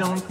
don't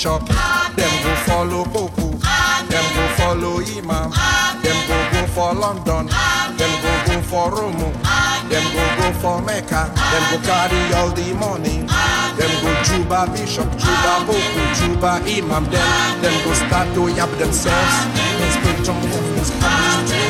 Bishop, them go follow Pope, them go follow Imam, them go go for London, them go go for Rome, them go go for Mecca, them go carry all the money, them go Juba Bishop, Juba Pope, Juba Imam, them them go start to yap themselves. in spiritual movements.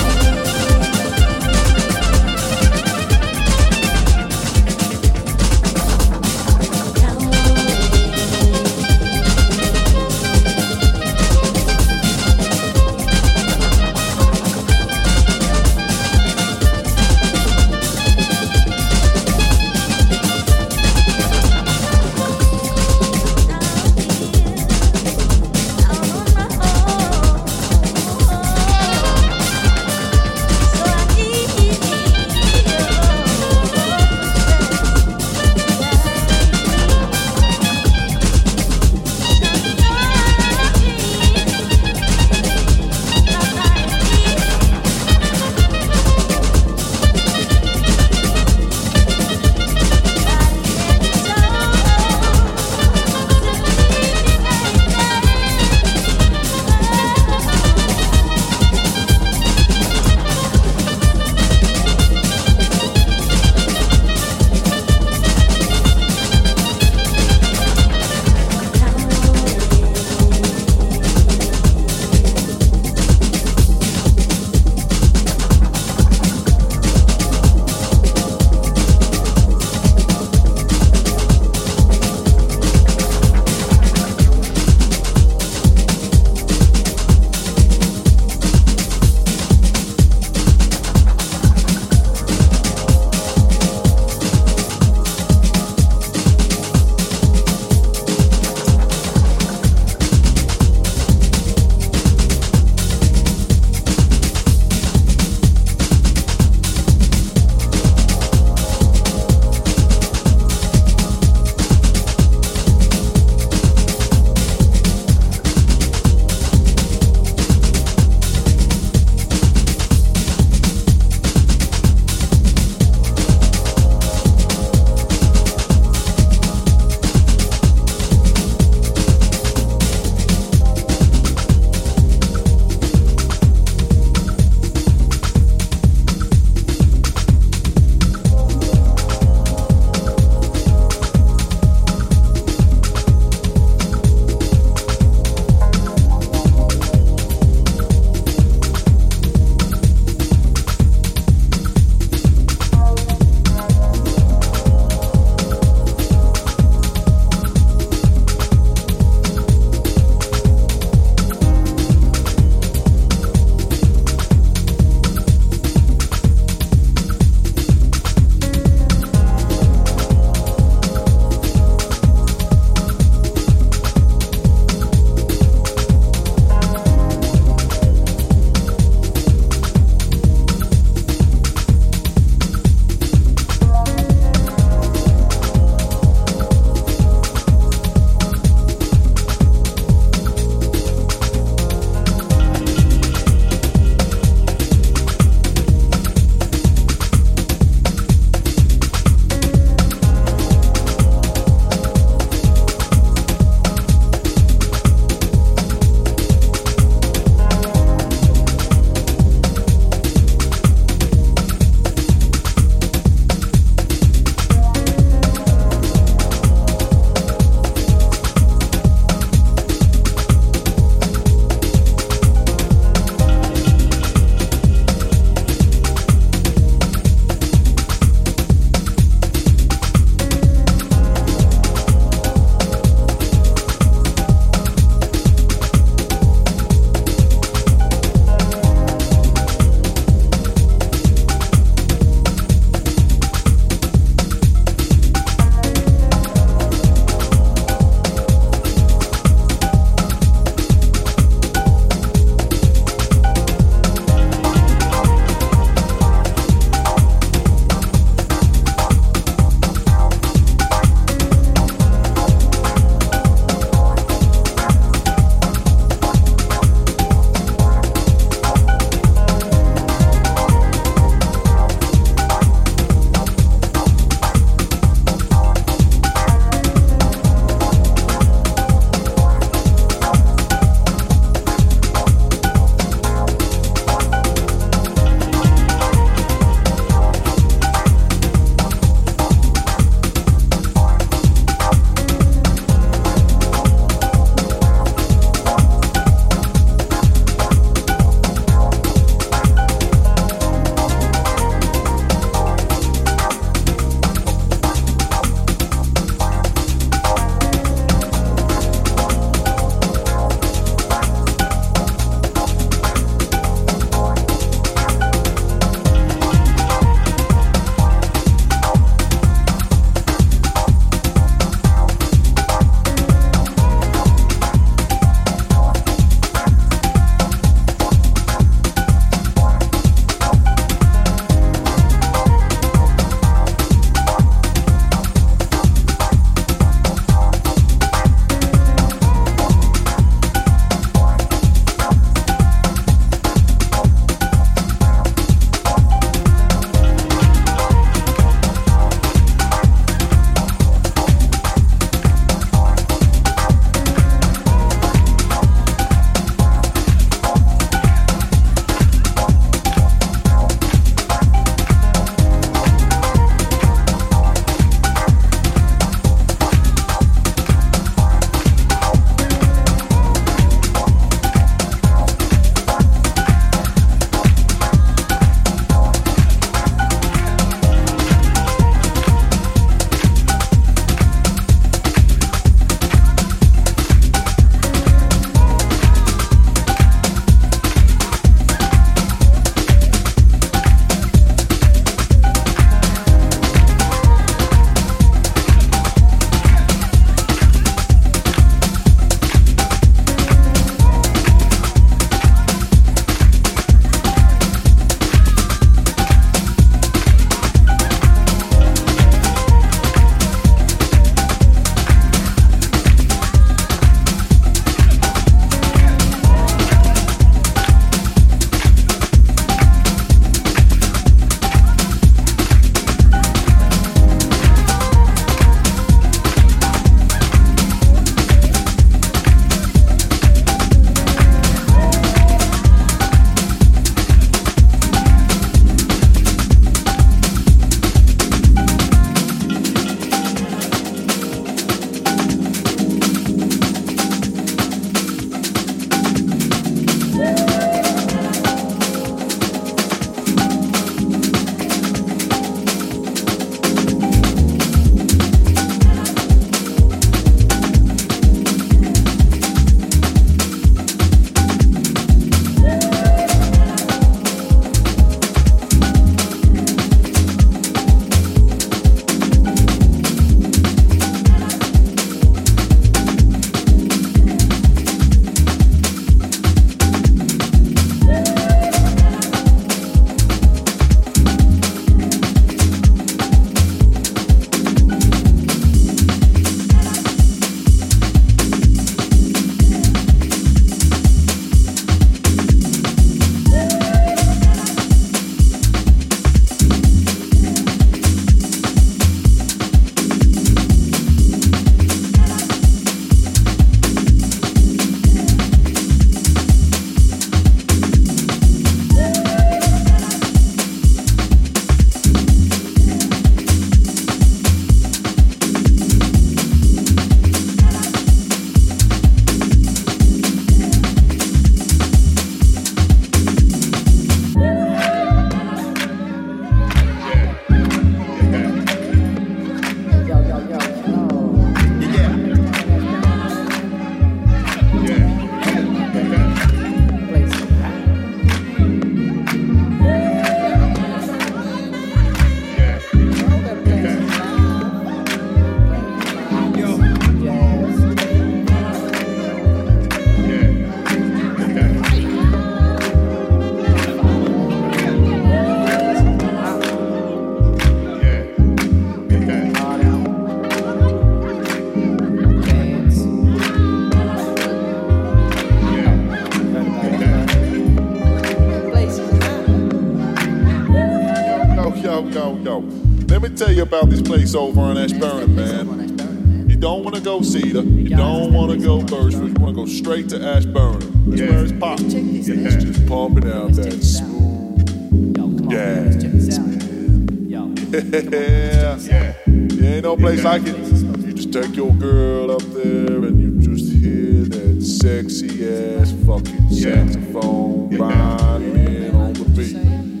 About this place over on Ashburn, man. You don't want to go Cedar. You don't want to go Birchwood. You want to go straight to Ashburn. That's where it's popping. It's just pumping out that smooth jazz, man. Yeah. Yeah. There ain't no place like it. You just take your girl up there and you just hear that sexy ass fucking Yeah. saxophone Yeah. violin on the beat.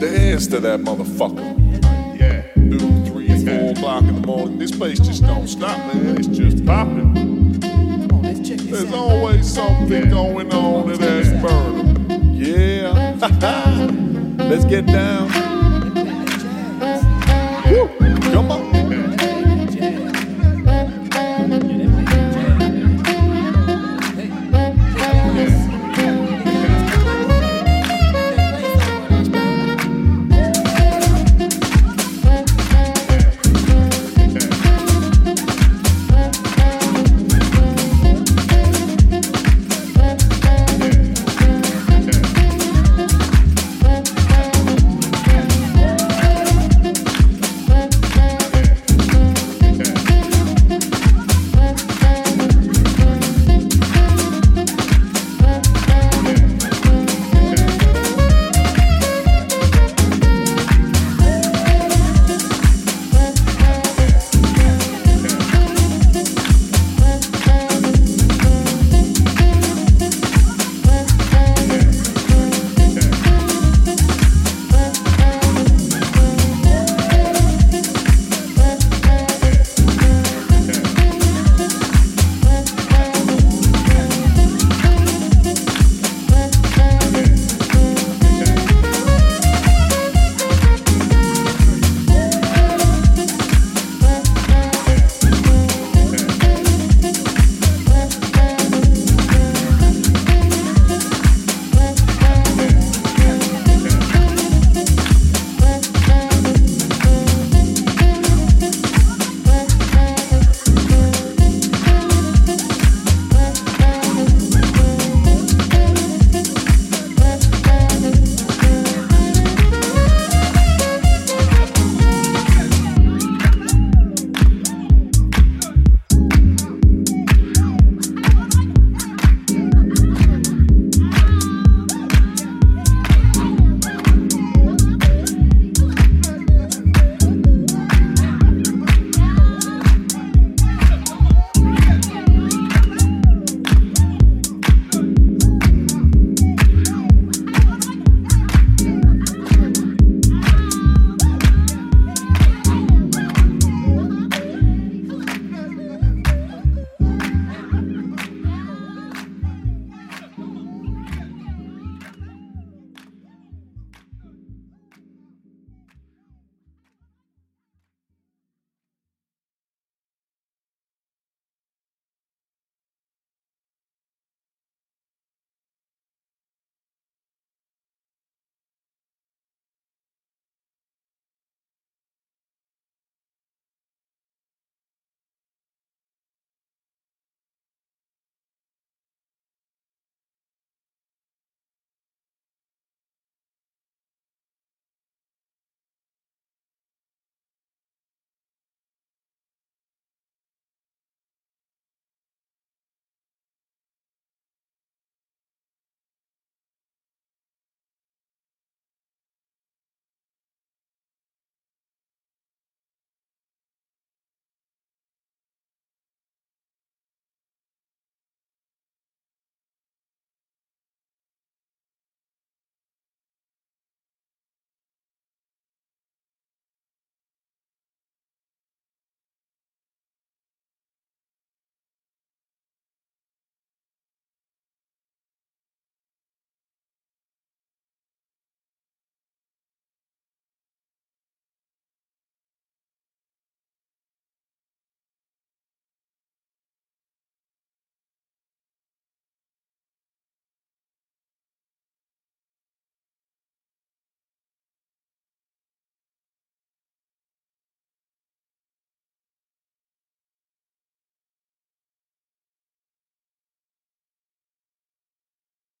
Dance to that motherfucker. Yeah. Two, three, four o'clock in the morning. This place just don't stop, man. It's just popping. On, There's always something Yeah. going on at Ashburn. Yeah. Let's get down.